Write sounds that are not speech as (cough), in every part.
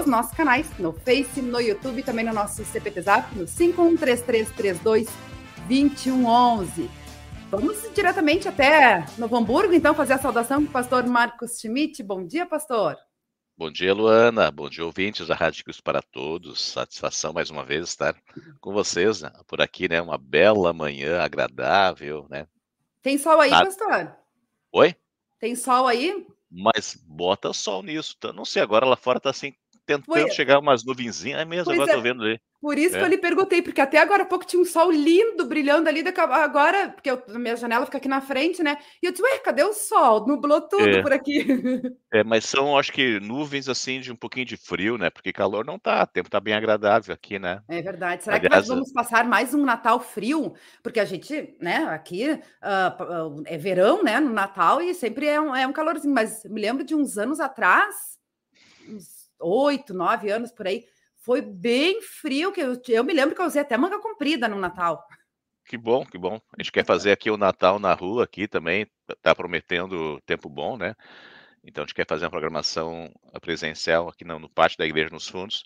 os nossos canais no Face, no YouTube também no nosso CPT Zap no 513332 2111. Vamos diretamente até Novo Hamburgo, então, fazer a saudação com o pastor Marcos Schmidt. Bom dia, pastor. Bom dia, Luana. Bom dia, ouvintes da Rádio Cristo para Todos. Satisfação mais uma vez estar com vocês né? por aqui, né? Uma bela manhã agradável, né? Tem sol aí, pastor? Oi? Tem sol aí? Mas bota sol nisso. Tá? Não sei, agora lá fora tá assim, tentando Foi. chegar umas nuvenzinhas. É mesmo, pois agora é. tô vendo ali. Por isso é. que eu lhe perguntei, porque até agora há pouco tinha um sol lindo brilhando ali, agora, porque eu, a minha janela fica aqui na frente, né? E eu disse, ué, cadê o sol? Nublou tudo é. por aqui. (laughs) É, mas são, acho que, nuvens assim de um pouquinho de frio, né? Porque calor não tá, o tempo tá bem agradável aqui, né? É verdade. Será Aliás, que nós vamos passar mais um Natal frio? Porque a gente, né, aqui uh, é verão, né, no Natal, e sempre é um, é um calorzinho, mas me lembro de uns anos atrás, uns oito, nove anos por aí foi bem frio, que eu, eu me lembro que eu usei até manga comprida no Natal. Que bom, que bom. A gente quer fazer aqui o Natal na rua aqui também, tá prometendo tempo bom, né? Então a gente quer fazer uma programação presencial aqui no, no pátio da igreja nos fundos,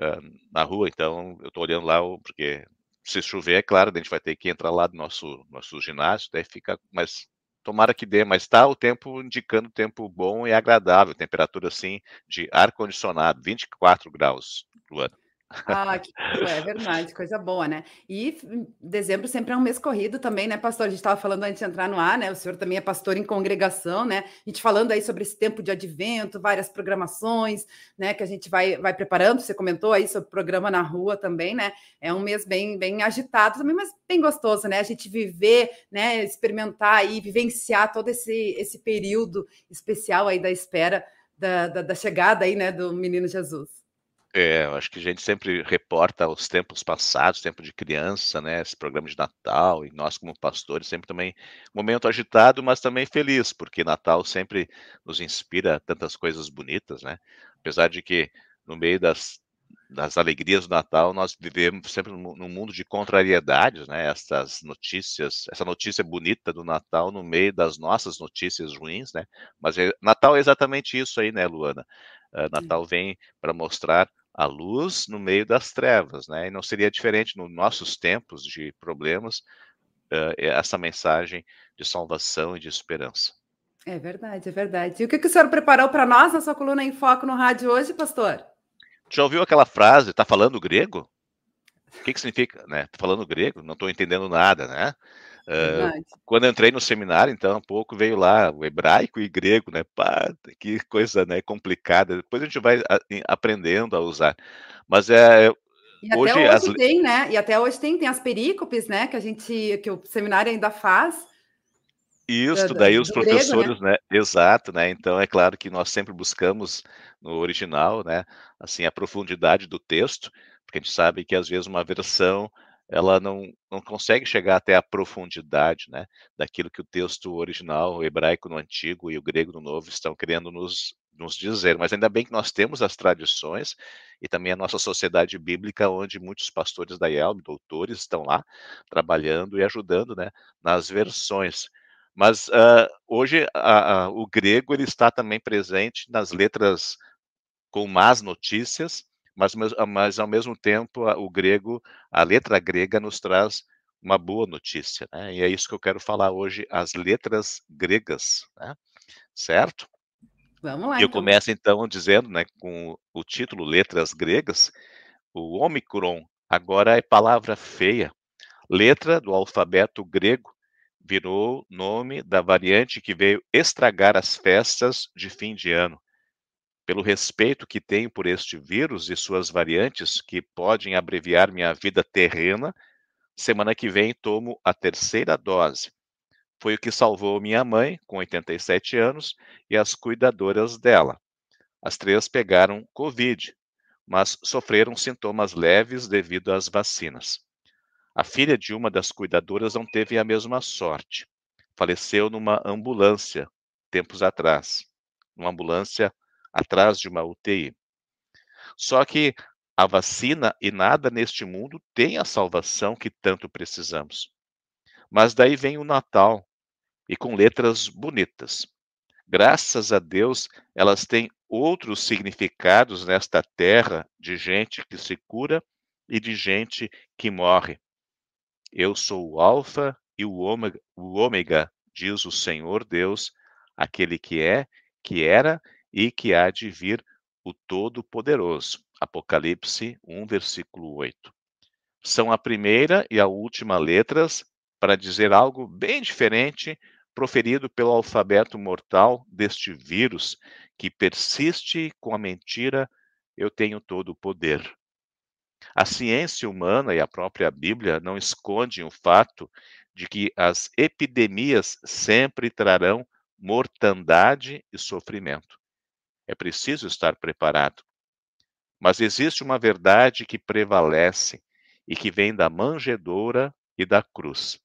uh, na rua. Então eu estou olhando lá, porque se chover, é claro, a gente vai ter que entrar lá do nosso, nosso ginásio, daí fica mais. Tomara que dê, mas está o tempo indicando tempo bom e agradável, temperatura assim de ar condicionado, 24 graus Luana. Ah, que, é verdade, coisa boa, né? E dezembro sempre é um mês corrido também, né, pastor? A gente estava falando antes de entrar no ar, né? O senhor também é pastor em congregação, né? A gente falando aí sobre esse tempo de advento, várias programações, né? Que a gente vai, vai preparando. Você comentou aí sobre o programa na rua também, né? É um mês bem, bem agitado também, mas bem gostoso, né? A gente viver, né? Experimentar e vivenciar todo esse, esse período especial aí da espera da, da, da chegada aí, né? Do menino Jesus. É, eu acho que a gente sempre reporta os tempos passados, tempo de criança, né? Esse programa de Natal, e nós, como pastores, sempre também momento agitado, mas também feliz, porque Natal sempre nos inspira tantas coisas bonitas, né? Apesar de que no meio das, das alegrias do Natal, nós vivemos sempre num mundo de contrariedades, né? Essas notícias, essa notícia bonita do Natal no meio das nossas notícias ruins, né? Mas é, Natal é exatamente isso aí, né, Luana? Uh, Natal vem para mostrar a luz no meio das trevas, né? E não seria diferente nos nossos tempos de problemas uh, essa mensagem de salvação e de esperança. É verdade, é verdade. E o que, que o senhor preparou para nós na sua coluna em foco no rádio hoje, pastor? Já ouviu aquela frase? Está falando grego? O que, que significa, né? Tá falando grego? Não estou entendendo nada, né? Uh, quando entrei no seminário, então, um pouco veio lá o hebraico e grego, né? Pá, que coisa né, complicada. Depois a gente vai aprendendo a usar. Mas é. E hoje, até hoje as... tem, né? E até hoje tem, tem as perícopes, né? Que a gente, que o seminário ainda faz. Isso, daí os professores, grego, né? né? Exato, né? Então é claro que nós sempre buscamos no original, né? Assim, a profundidade do texto, porque a gente sabe que às vezes uma versão ela não, não consegue chegar até a profundidade né, daquilo que o texto original, o hebraico no antigo e o grego no novo, estão querendo nos, nos dizer. Mas ainda bem que nós temos as tradições e também a nossa sociedade bíblica, onde muitos pastores da IELB, doutores, estão lá trabalhando e ajudando né, nas versões. Mas uh, hoje a, a, o grego ele está também presente nas letras com más notícias mas, mas ao mesmo tempo o grego, a letra grega nos traz uma boa notícia, né? E é isso que eu quero falar hoje, as letras gregas, né? Certo? Vamos lá. Eu então. começo então dizendo, né, com o título Letras Gregas, o Omicron agora é palavra feia. Letra do alfabeto grego virou nome da variante que veio estragar as festas de fim de ano pelo respeito que tenho por este vírus e suas variantes que podem abreviar minha vida terrena, semana que vem tomo a terceira dose. Foi o que salvou minha mãe, com 87 anos, e as cuidadoras dela. As três pegaram Covid, mas sofreram sintomas leves devido às vacinas. A filha de uma das cuidadoras não teve a mesma sorte. Faleceu numa ambulância, tempos atrás. Numa ambulância atrás de uma UTI. Só que a vacina e nada neste mundo tem a salvação que tanto precisamos. Mas daí vem o Natal e com letras bonitas. Graças a Deus, elas têm outros significados nesta terra de gente que se cura e de gente que morre. Eu sou o Alfa e o ômega, o ômega, diz o Senhor Deus, aquele que é, que era e que há de vir, o Todo-Poderoso. Apocalipse 1, versículo 8. São a primeira e a última letras para dizer algo bem diferente proferido pelo alfabeto mortal deste vírus que persiste com a mentira: eu tenho todo o poder. A ciência humana e a própria Bíblia não escondem o fato de que as epidemias sempre trarão mortandade e sofrimento. É preciso estar preparado. Mas existe uma verdade que prevalece e que vem da manjedoura e da cruz.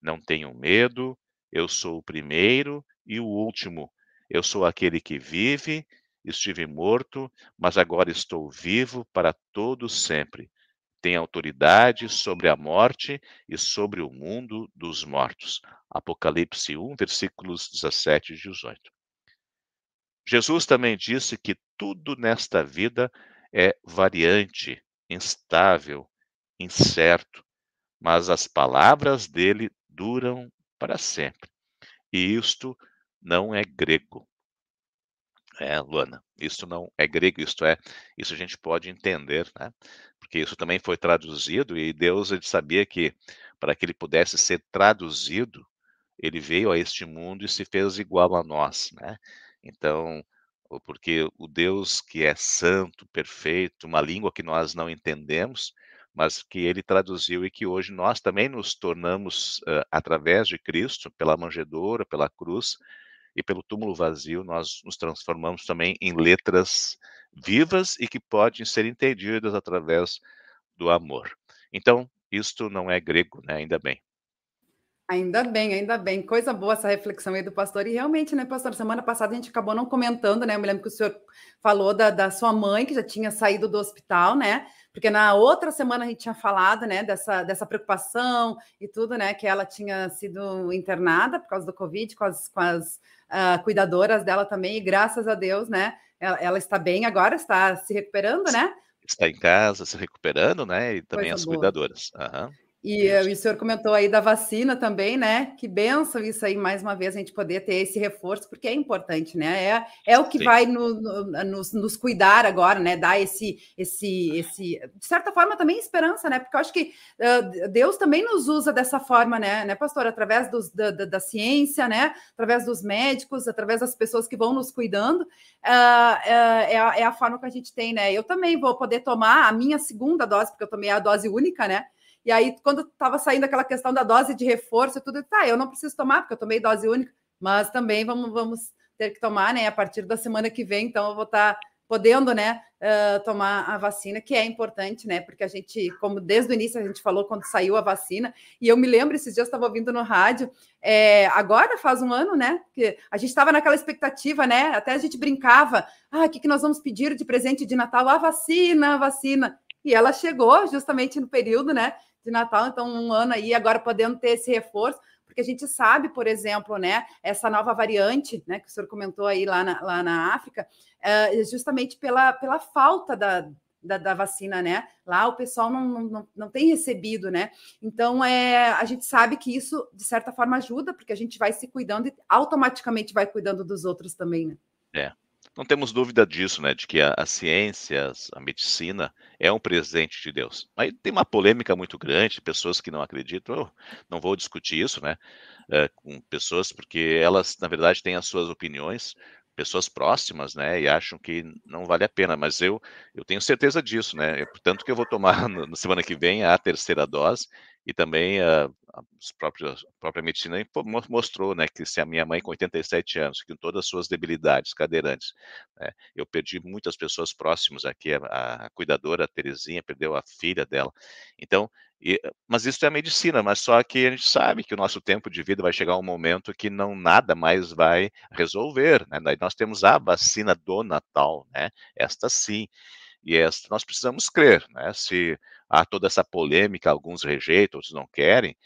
Não tenham medo, eu sou o primeiro e o último. Eu sou aquele que vive Estive morto, mas agora estou vivo para todo sempre. Tenho autoridade sobre a morte e sobre o mundo dos mortos. Apocalipse 1, versículos 17 e 18. Jesus também disse que tudo nesta vida é variante, instável, incerto, mas as palavras dele duram para sempre. E isto não é grego. É, Luana, isso não é grego, isto é, isso a gente pode entender, né? Porque isso também foi traduzido e Deus ele sabia que para que ele pudesse ser traduzido, ele veio a este mundo e se fez igual a nós, né? Então, porque o Deus que é santo, perfeito, uma língua que nós não entendemos, mas que ele traduziu e que hoje nós também nos tornamos, uh, através de Cristo, pela manjedoura, pela cruz, e pelo túmulo vazio nós nos transformamos também em letras vivas e que podem ser entendidas através do amor. Então, isto não é grego, né? Ainda bem. Ainda bem, ainda bem. Coisa boa essa reflexão aí do pastor. E realmente, né, pastor, semana passada a gente acabou não comentando, né? Eu me lembro que o senhor falou da, da sua mãe, que já tinha saído do hospital, né? Porque na outra semana a gente tinha falado, né, dessa, dessa preocupação e tudo, né, que ela tinha sido internada por causa do Covid, com as, com as uh, cuidadoras dela também, e graças a Deus, né, ela, ela, está bem agora, está se recuperando, né? Está em casa, se recuperando, né, e também Coisa as boa. cuidadoras. Uhum. E, e, o senhor comentou aí da vacina também, né? Que benção isso aí, mais uma vez, a gente poder ter esse reforço, porque é importante, né? É, é o que Sim. vai no, no, nos, nos, cuidar agora, né? Dar esse, esse, esse, de certa forma, também esperança, né? Porque eu acho que uh, Deus também nos usa dessa forma, né, né pastor? Através dos, da, da, da, ciência, né? Através dos médicos, através das pessoas que vão nos cuidando, uh, uh, é, a, é a forma que a gente tem, né? Eu também vou poder tomar a minha segunda dose, porque eu tomei a dose única, né? E aí, quando estava saindo aquela questão da dose de reforço e tudo, tá, eu não preciso tomar, porque eu tomei dose única, mas também vamos, vamos ter que tomar, né, a partir da semana que vem, então eu vou estar tá podendo, né, uh, tomar a vacina, que é importante, né, porque a gente, como desde o início a gente falou quando saiu a vacina, e eu me lembro, esses dias estava ouvindo no rádio, é, agora faz um ano, né, que a gente estava naquela expectativa, né, até a gente brincava, ah, o que, que nós vamos pedir de presente de Natal? A vacina, a vacina, e ela chegou justamente no período, né, de Natal, então um ano aí agora podendo ter esse reforço, porque a gente sabe, por exemplo, né, essa nova variante, né, que o senhor comentou aí lá na, lá na África, é justamente pela, pela falta da, da, da, vacina, né? Lá o pessoal não, não, não tem recebido, né? Então, é, a gente sabe que isso, de certa forma, ajuda, porque a gente vai se cuidando e automaticamente vai cuidando dos outros também, né? É. Não temos dúvida disso, né? De que a, a ciência, a medicina é um presente de Deus. Aí tem uma polêmica muito grande, pessoas que não acreditam. Eu não vou discutir isso, né? É, com pessoas, porque elas, na verdade, têm as suas opiniões, pessoas próximas, né, e acham que não vale a pena, mas eu eu tenho certeza disso, né, portanto que eu vou tomar (laughs) na semana que vem a terceira dose e também a, a, próprios, a própria medicina mostrou, né, que se a minha mãe com 87 anos, com todas as suas debilidades, cadeirantes, né, eu perdi muitas pessoas próximas aqui, a, a cuidadora, a Terezinha, perdeu a filha dela, então, e, mas isso é a medicina, mas só que a gente sabe que o nosso tempo de vida vai chegar um momento que não nada mais vai resolver, né, nós temos a vacina do Natal, né, esta sim, e esta nós precisamos crer, né? Se há toda essa polêmica, alguns rejeitam, outros não querem,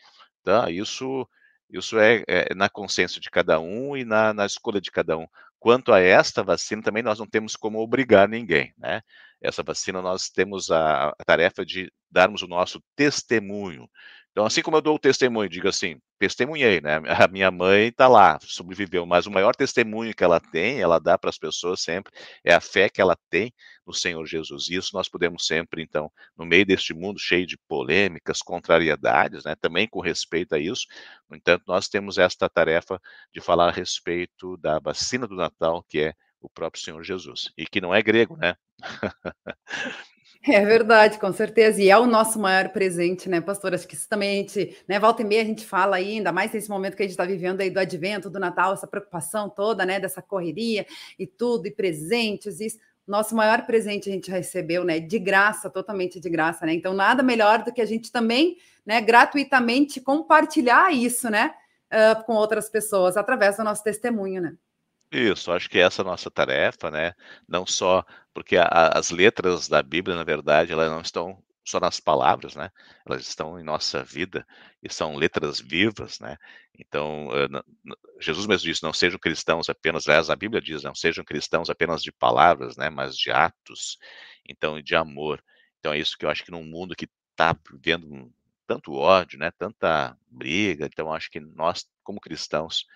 tá? Isso isso é, é, na consciência de cada um e na, na escolha de cada um. Quanto a esta vacina, também nós não temos como obrigar ninguém, né? Essa vacina nós temos a, a tarefa de darmos o nosso testemunho. Então, assim como eu dou o testemunho, digo assim, testemunhei, né? A minha mãe está lá, sobreviveu, mas o maior testemunho que ela tem, ela dá para as pessoas sempre, é a fé que ela tem no Senhor Jesus. Isso nós podemos sempre, então, no meio deste mundo cheio de polêmicas, contrariedades, né? Também com respeito a isso. No entanto, nós temos esta tarefa de falar a respeito da vacina do Natal, que é o próprio Senhor Jesus, e que não é grego, né? (laughs) (laughs) É verdade, com certeza. E é o nosso maior presente, né, pastor? Acho que isso também a gente, né, volta e meia a gente fala ainda mais nesse momento que a gente está vivendo aí do advento, do Natal, essa preocupação toda, né, dessa correria e tudo, e presentes, isso. Nosso maior presente a gente recebeu, né, de graça, totalmente de graça, né? Então, nada melhor do que a gente também, né, gratuitamente compartilhar isso, né, uh, com outras pessoas, através do nosso testemunho, né? Isso, acho que essa é a nossa tarefa, né? Não só porque a, as letras da Bíblia, na verdade, elas não estão só nas palavras, né? Elas estão em nossa vida e são letras vivas, né? Então, Jesus mesmo disse: não sejam cristãos apenas, aliás, a Bíblia diz: não sejam cristãos apenas de palavras, né? Mas de atos, então, de amor. Então, é isso que eu acho que num mundo que está vivendo tanto ódio, né? Tanta briga, então, acho que nós, como cristãos,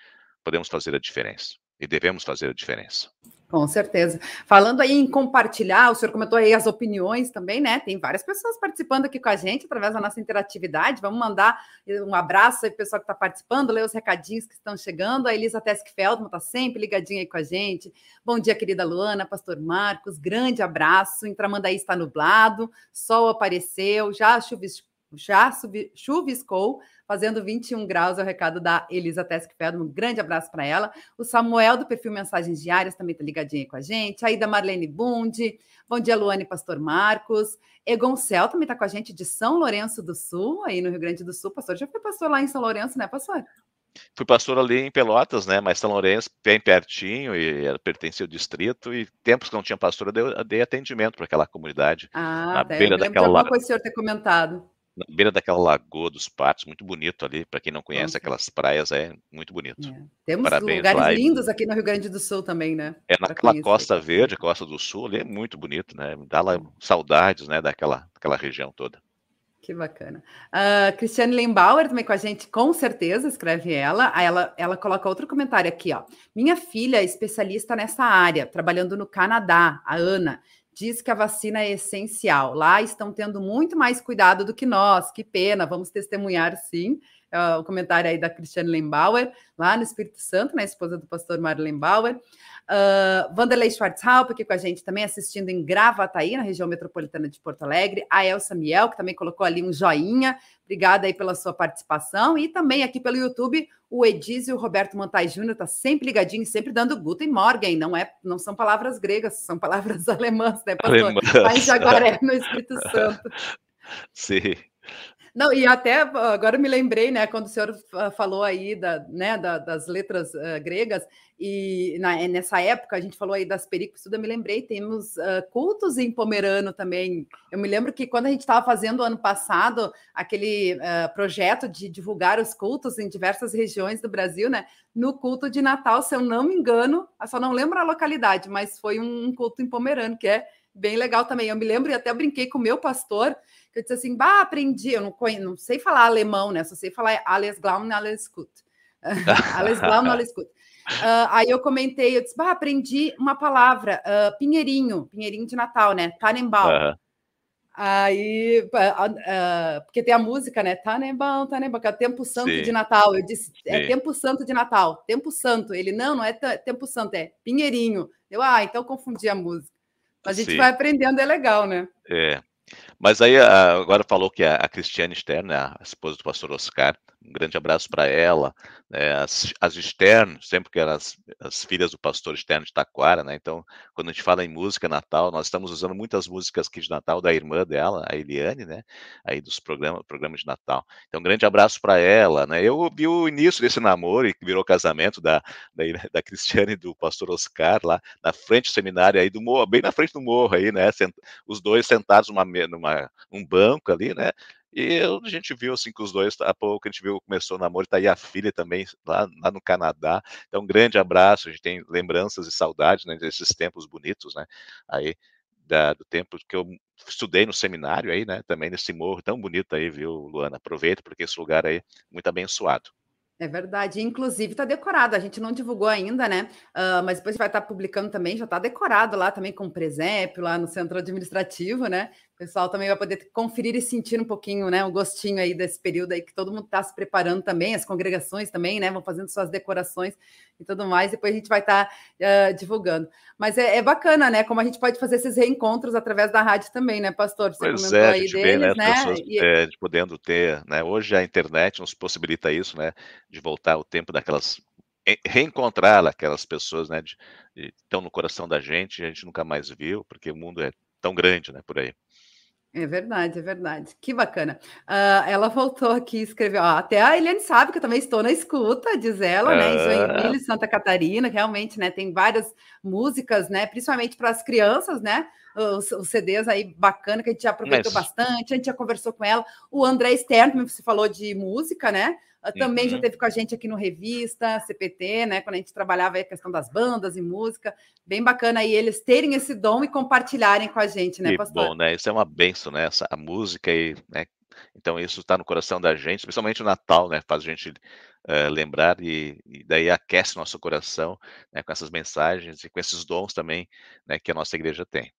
podemos fazer a diferença e devemos fazer a diferença. Com certeza. Falando aí em compartilhar, o senhor comentou aí as opiniões também, né? Tem várias pessoas participando aqui com a gente através da nossa interatividade. Vamos mandar um abraço aí, pessoal que está participando, ler os recadinhos que estão chegando. A Elisa Teskfeldman está sempre ligadinha aí com a gente. Bom dia, querida Luana, pastor Marcos, grande abraço. Em está nublado, sol apareceu, já chuviscou já chuviscou, fazendo 21 graus, é o recado da Elisa Teskfeld, um grande abraço para ela. O Samuel, do perfil Mensagens Diárias, também está ligadinho aí com a gente. Aí da Marlene Bundi, bom dia, Luane Pastor Marcos. Egon Cel também está com a gente de São Lourenço do Sul, aí no Rio Grande do Sul. Pastor, já foi pastor lá em São Lourenço, né, pastor? Fui pastor ali em Pelotas, né? Mas São Lourenço, bem pertinho, e pertencia ao distrito. E tempos que não tinha pastor, eu dei, eu dei atendimento para aquela comunidade. Ah, na beira daquela. Alguma coisa o senhor ter comentado na beira daquela lagoa dos patos, muito bonito ali. Para quem não conhece aquelas praias, é muito bonito. É. Temos Parabéns lugares lá. lindos aqui no Rio Grande do Sul também, né? É naquela Costa Verde, Costa do Sul, ali é muito bonito, né? Dá lá saudades, né, daquela, daquela região toda. Que bacana. Uh, Cristiane Lembauer também com a gente, com certeza, escreve ela. Aí ela, ela coloca outro comentário aqui, ó. Minha filha é especialista nessa área, trabalhando no Canadá, a Ana diz que a vacina é essencial. Lá estão tendo muito mais cuidado do que nós. Que pena, vamos testemunhar sim. É o comentário aí da Cristiane Lembauer, lá no Espírito Santo, né, esposa do pastor Mário Lembauer. Uh, Vanderlei Schwarzhaupt aqui com a gente também assistindo em Gravataí, na região metropolitana de Porto Alegre. A Elsa Miel, que também colocou ali um joinha. Obrigada aí pela sua participação. E também aqui pelo YouTube, o Edísio Roberto Montai Júnior está sempre ligadinho, sempre dando Guten Morgen. Não, é, não são palavras gregas, são palavras (laughs) alemãs, né, pastor? Alemãs. Mas agora é no Espírito Santo. (laughs) Sim. Não, e até agora me lembrei, né, quando o senhor falou aí da, né, da, das letras uh, gregas, e na, nessa época a gente falou aí das pericos, tudo, eu me lembrei, temos uh, cultos em Pomerano também. Eu me lembro que quando a gente estava fazendo ano passado aquele uh, projeto de divulgar os cultos em diversas regiões do Brasil, né, no culto de Natal, se eu não me engano, eu só não lembro a localidade, mas foi um culto em Pomerano, que é bem legal também. Eu me lembro e até brinquei com o meu pastor, que eu disse assim, bah, aprendi, eu não, conheço, não sei falar alemão, né? Só sei falar alles glauben, alles gut. (laughs) alles glauben, alles gut. Uh, aí eu comentei, eu disse, bah, aprendi uma palavra, uh, pinheirinho, pinheirinho de Natal, né? Tannenbaum. Uhum. Aí, uh, porque tem a música, né? Tannenbaum, Tannenbaum, que é Tempo Santo Sim. de Natal. Eu disse, é Sim. Tempo Santo de Natal, Tempo Santo. Ele, não, não é Tempo Santo, é Pinheirinho. Eu, ah, então confundi a música. A gente Sim. vai aprendendo, é legal, né? É. Mas aí agora falou que a Cristiane Stern, né, a esposa do pastor Oscar, um grande abraço para ela, né, as, as Stern, sempre que eram as, as, filhas do pastor Stern de Taquara, né, então quando a gente fala em música Natal, nós estamos usando muitas músicas aqui de Natal da irmã dela, a Eliane, né, aí dos programas, programas de Natal. Então um grande abraço para ela, né, eu vi o início desse namoro e que virou casamento da, da, da Cristiane e do pastor Oscar lá na frente do seminário aí do morro, bem na frente do morro aí, né, os dois sentados numa, numa um banco ali, né, E a gente viu assim que os dois, há pouco a gente viu, começou o namoro, tá aí a filha também, lá, lá no Canadá. Então, um grande abraço, a gente tem lembranças e saudades né, desses tempos bonitos, né? Aí, da, do tempo que eu estudei no seminário aí, né? Também nesse morro tão bonito aí, viu, Luana? Aproveita, porque esse lugar aí é muito abençoado. É verdade. Inclusive está decorado. A gente não divulgou ainda, né? Uh, mas depois vai estar tá publicando também. Já está decorado lá também com presépio lá no centro administrativo, né? O pessoal também vai poder conferir e sentir um pouquinho, né? O gostinho aí desse período aí que todo mundo está se preparando também. As congregações também, né? Vão fazendo suas decorações e tudo mais. Depois a gente vai estar tá, uh, divulgando. Mas é, é, bacana, né? Como a gente pode fazer esses reencontros através da rádio também, né, Pastor? Você pois comentou é, aí deles, vê, né? né? Pessoas, e... é, podendo ter, né? Hoje a internet nos possibilita isso, né? De voltar ao tempo daquelas reencontrar aquelas pessoas, né, de, de, estão no coração da gente, a gente nunca mais viu, porque o mundo é tão grande, né, por aí. É verdade, é verdade. Que bacana. Uh, ela voltou aqui e escreveu. Ó, até a Eliane sabe que eu também estou na escuta, diz ela, né? Em Joinville, Santa Catarina, realmente, né? Tem várias músicas, né? Principalmente para as crianças, né? Os, os, CDs aí bacana que a gente já aproveitou Mas... bastante. A gente já conversou com ela. O André Stern, você falou de música, né? Ah, também uhum. já teve com a gente aqui no Revista, CPT, né? Quando a gente trabalhava a questão das bandas e música. Bem bacana aí eles terem esse dom e compartilharem com a gente, né, pastor? bom, né? Isso é uma benção, né? Essa, a música e, né? Então isso está no coração da gente, principalmente o Natal, né? Faz a gente uh, lembrar e, e, daí aquece nosso coração né? com essas mensagens e com esses dons também, né? Que a nossa igreja tem.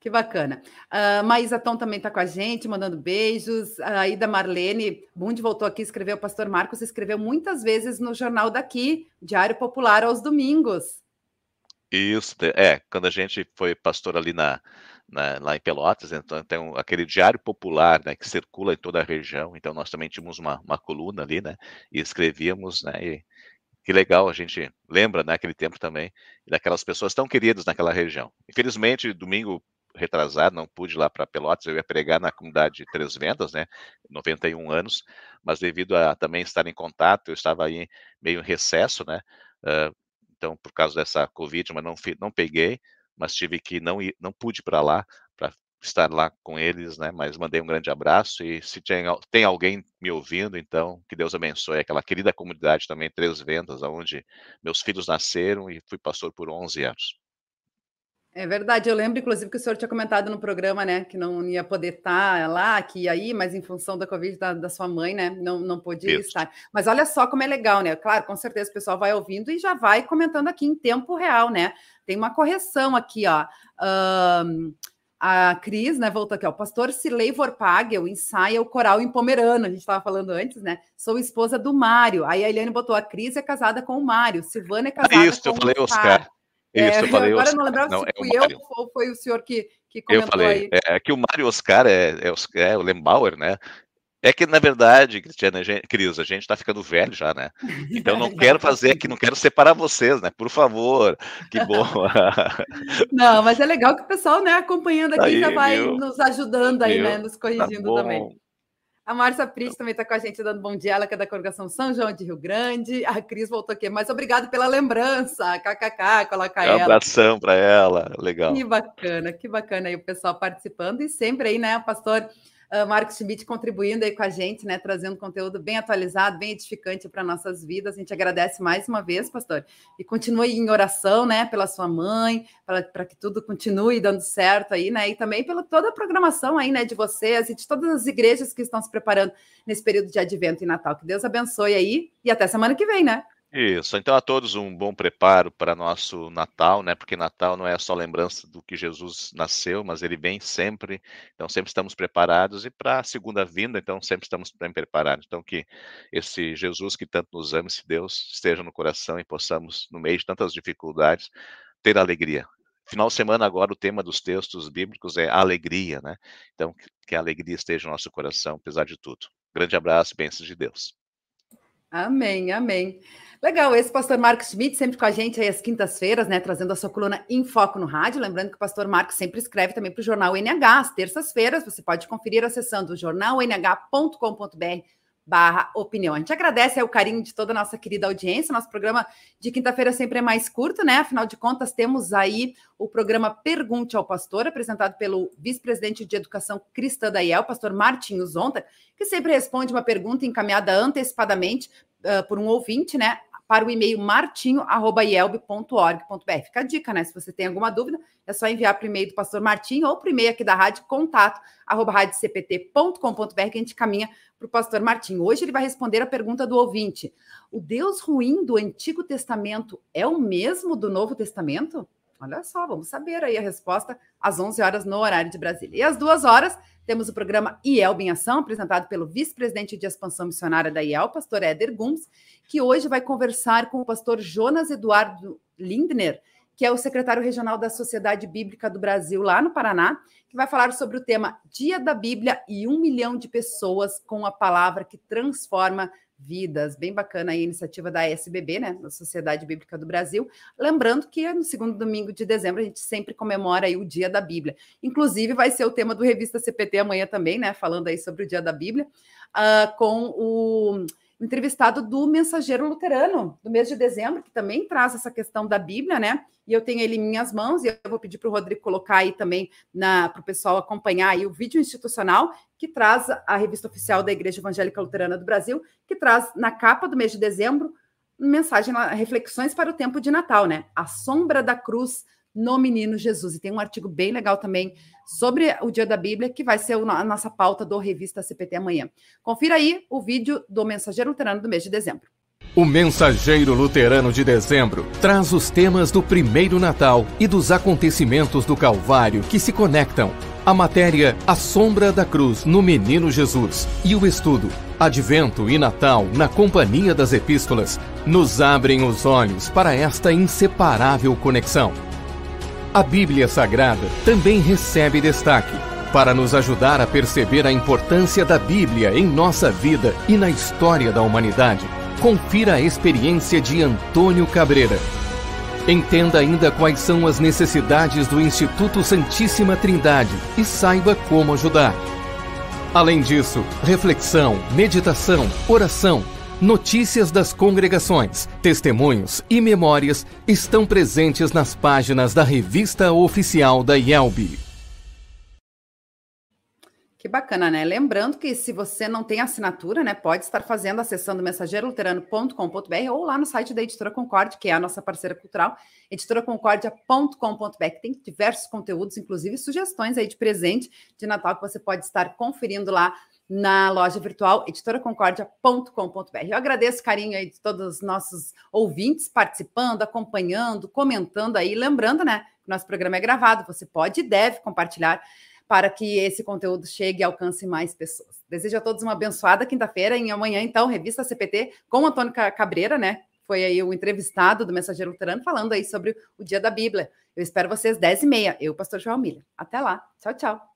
Que bacana. Uh, Maísa Tom também está com a gente, mandando beijos. A Ida Marlene Bund voltou aqui, escreveu, o pastor Marcos escreveu muitas vezes no jornal daqui, Diário Popular aos domingos. Isso, é, quando a gente foi pastor ali na, na, lá em Pelotas, então tem um, aquele diário popular, né, que circula em toda a região, então nós também tínhamos uma, uma coluna ali, né, e escrevíamos, né, e que legal, a gente lembra, né, aquele tempo também, daquelas pessoas tão queridas naquela região. Infelizmente, domingo retrasado, não pude ir lá para Pelotas, eu ia pregar na comunidade de Três Vendas, né, 91 anos, mas devido a também estar em contato, eu estava aí meio em recesso, né, uh, então por causa dessa Covid, mas não, não peguei, mas tive que não ir, não pude ir para lá, estar lá com eles, né, mas mandei um grande abraço e se tem, tem alguém me ouvindo, então que Deus abençoe aquela querida comunidade também, Três Vendas, onde meus filhos nasceram e fui pastor por 11 anos. É verdade, eu lembro, inclusive, que o senhor tinha comentado no programa, né, que não ia poder estar lá, que ia aí, mas em função da Covid da, da sua mãe, né, não, não podia Isso. estar. Mas olha só como é legal, né? Claro, com certeza o pessoal vai ouvindo e já vai comentando aqui em tempo real, né? Tem uma correção aqui, ó. Um, a Cris, né, voltou aqui, ó. O pastor Silei Vorpagel ensaia o coral em Pomerano, a gente estava falando antes, né? Sou esposa do Mário. Aí a Eliane botou: a Cris é casada com o Mário, Silvana é casada Isso, com o Isso, eu falei, Oscar. Isso, é, eu falei, agora eu não lembrava não, se é fui eu ou foi o senhor que, que comentou eu falei, aí. É, que o Mário Oscar é, é, é o Lembauer, né? É que, na verdade, Cristiana, gente, Cris, a gente tá ficando velho já, né? Então não (laughs) quero fazer aqui, não quero separar vocês, né? Por favor, que bom. (laughs) não, mas é legal que o pessoal, né, acompanhando aqui aí, já vai viu? nos ajudando aí, viu? né? Nos tá corrigindo tá também. A Márcia Pris também está com a gente dando bom dia, ela que é da congregação São João de Rio Grande. A Cris voltou aqui, mas obrigado pela lembrança, kkk, coloca ela. Um abração para ela, legal. Que bacana, que bacana aí o pessoal participando e sempre aí, né, pastor uh, Marcos Schmidt contribuindo aí com a gente, né? Trazendo conteúdo bem atualizado, bem edificante para nossas vidas. A gente agradece mais uma vez, pastor. E continue em oração, né? Pela sua mãe, para que tudo continue dando certo aí, né? E também pela toda a programação aí, né? De vocês e de todas as igrejas que estão se preparando nesse período de advento e Natal. Que Deus abençoe aí e até semana que vem, né? Isso, então a todos um bom preparo para nosso Natal, né? Porque Natal não é só lembrança do que Jesus nasceu, mas ele vem sempre, então sempre estamos preparados e para a segunda vinda, então sempre estamos bem preparados. Então que esse Jesus que tanto nos ama, esse Deus esteja no coração e possamos, no meio de tantas dificuldades, ter alegria. Final de semana agora o tema dos textos bíblicos é alegria, né? Então que a alegria esteja no nosso coração, apesar de tudo. Grande abraço, bênçãos de Deus. Amém, amém. Legal, esse pastor Marcos Schmidt sempre com a gente aí às quintas-feiras, né, trazendo a sua coluna em foco no rádio. Lembrando que o pastor Marcos sempre escreve também para o jornal NH às terças-feiras. Você pode conferir acessando jornalnh.com.br barra opinião. A gente agradece o carinho de toda a nossa querida audiência. Nosso programa de quinta-feira sempre é mais curto, né? Afinal de contas, temos aí o programa Pergunte ao Pastor, apresentado pelo vice-presidente de Educação Cristã da IEL, pastor Martinho Zonta, que sempre responde uma pergunta encaminhada antecipadamente uh, por um ouvinte, né? Para o e-mail martinho.ielb.org.br. Fica a dica, né? Se você tem alguma dúvida, é só enviar para o e-mail do pastor Martinho ou para o e-mail aqui da rádio, contato, arroba radiocpt.com.br, que a gente caminha para o pastor Martinho. Hoje ele vai responder a pergunta do ouvinte. O Deus ruim do Antigo Testamento é o mesmo do Novo Testamento? Olha só, vamos saber aí a resposta às 11 horas no horário de Brasília. E às duas horas, temos o programa IELB em Ação, apresentado pelo vice-presidente de expansão missionária da IEL, pastor Éder Gumbs, que hoje vai conversar com o pastor Jonas Eduardo Lindner, que é o secretário regional da Sociedade Bíblica do Brasil, lá no Paraná, que vai falar sobre o tema Dia da Bíblia e um milhão de pessoas com a palavra que transforma vidas. Bem bacana a iniciativa da SBB, né, da Sociedade Bíblica do Brasil. Lembrando que no segundo domingo de dezembro a gente sempre comemora aí o Dia da Bíblia. Inclusive vai ser o tema do Revista CPT amanhã também, né, falando aí sobre o Dia da Bíblia, uh, com o entrevistado do Mensageiro Luterano, do mês de dezembro, que também traz essa questão da Bíblia, né? E eu tenho ele em minhas mãos, e eu vou pedir para o Rodrigo colocar aí também para o pessoal acompanhar aí o vídeo institucional, que traz a revista oficial da Igreja Evangélica Luterana do Brasil, que traz na capa do mês de dezembro mensagem, reflexões para o tempo de Natal, né? A sombra da cruz no menino Jesus. E tem um artigo bem legal também sobre o Dia da Bíblia, que vai ser a nossa pauta do Revista CPT amanhã. Confira aí o vídeo do Mensageiro Luterano do mês de dezembro. O Mensageiro Luterano de Dezembro traz os temas do primeiro Natal e dos acontecimentos do Calvário que se conectam. A matéria A Sombra da Cruz no Menino Jesus e o estudo Advento e Natal na Companhia das Epístolas nos abrem os olhos para esta inseparável conexão. A Bíblia Sagrada também recebe destaque para nos ajudar a perceber a importância da Bíblia em nossa vida e na história da humanidade. Confira a experiência de Antônio Cabreira. Entenda ainda quais são as necessidades do Instituto Santíssima Trindade e saiba como ajudar. Além disso, reflexão, meditação, oração Notícias das congregações, testemunhos e memórias estão presentes nas páginas da revista oficial da IELB. Que bacana, né? Lembrando que se você não tem assinatura, né, pode estar fazendo acessando mensageiroluterano.com.br ou lá no site da Editora Concorde, que é a nossa parceira cultural, editoraconcordia.com.br, que tem diversos conteúdos, inclusive sugestões aí de presente de Natal que você pode estar conferindo lá na loja virtual editoraconcordia.com.br. Eu agradeço o carinho aí de todos os nossos ouvintes participando, acompanhando, comentando aí, lembrando, né, que nosso programa é gravado, você pode e deve compartilhar para que esse conteúdo chegue e alcance mais pessoas. Desejo a todos uma abençoada quinta-feira e amanhã, então, revista CPT com Antônio Cabreira, né? Foi aí o entrevistado do Mensageiro Luterano falando aí sobre o Dia da Bíblia. Eu espero vocês 10 e meia. Eu, pastor João Milha. Até lá. Tchau, tchau.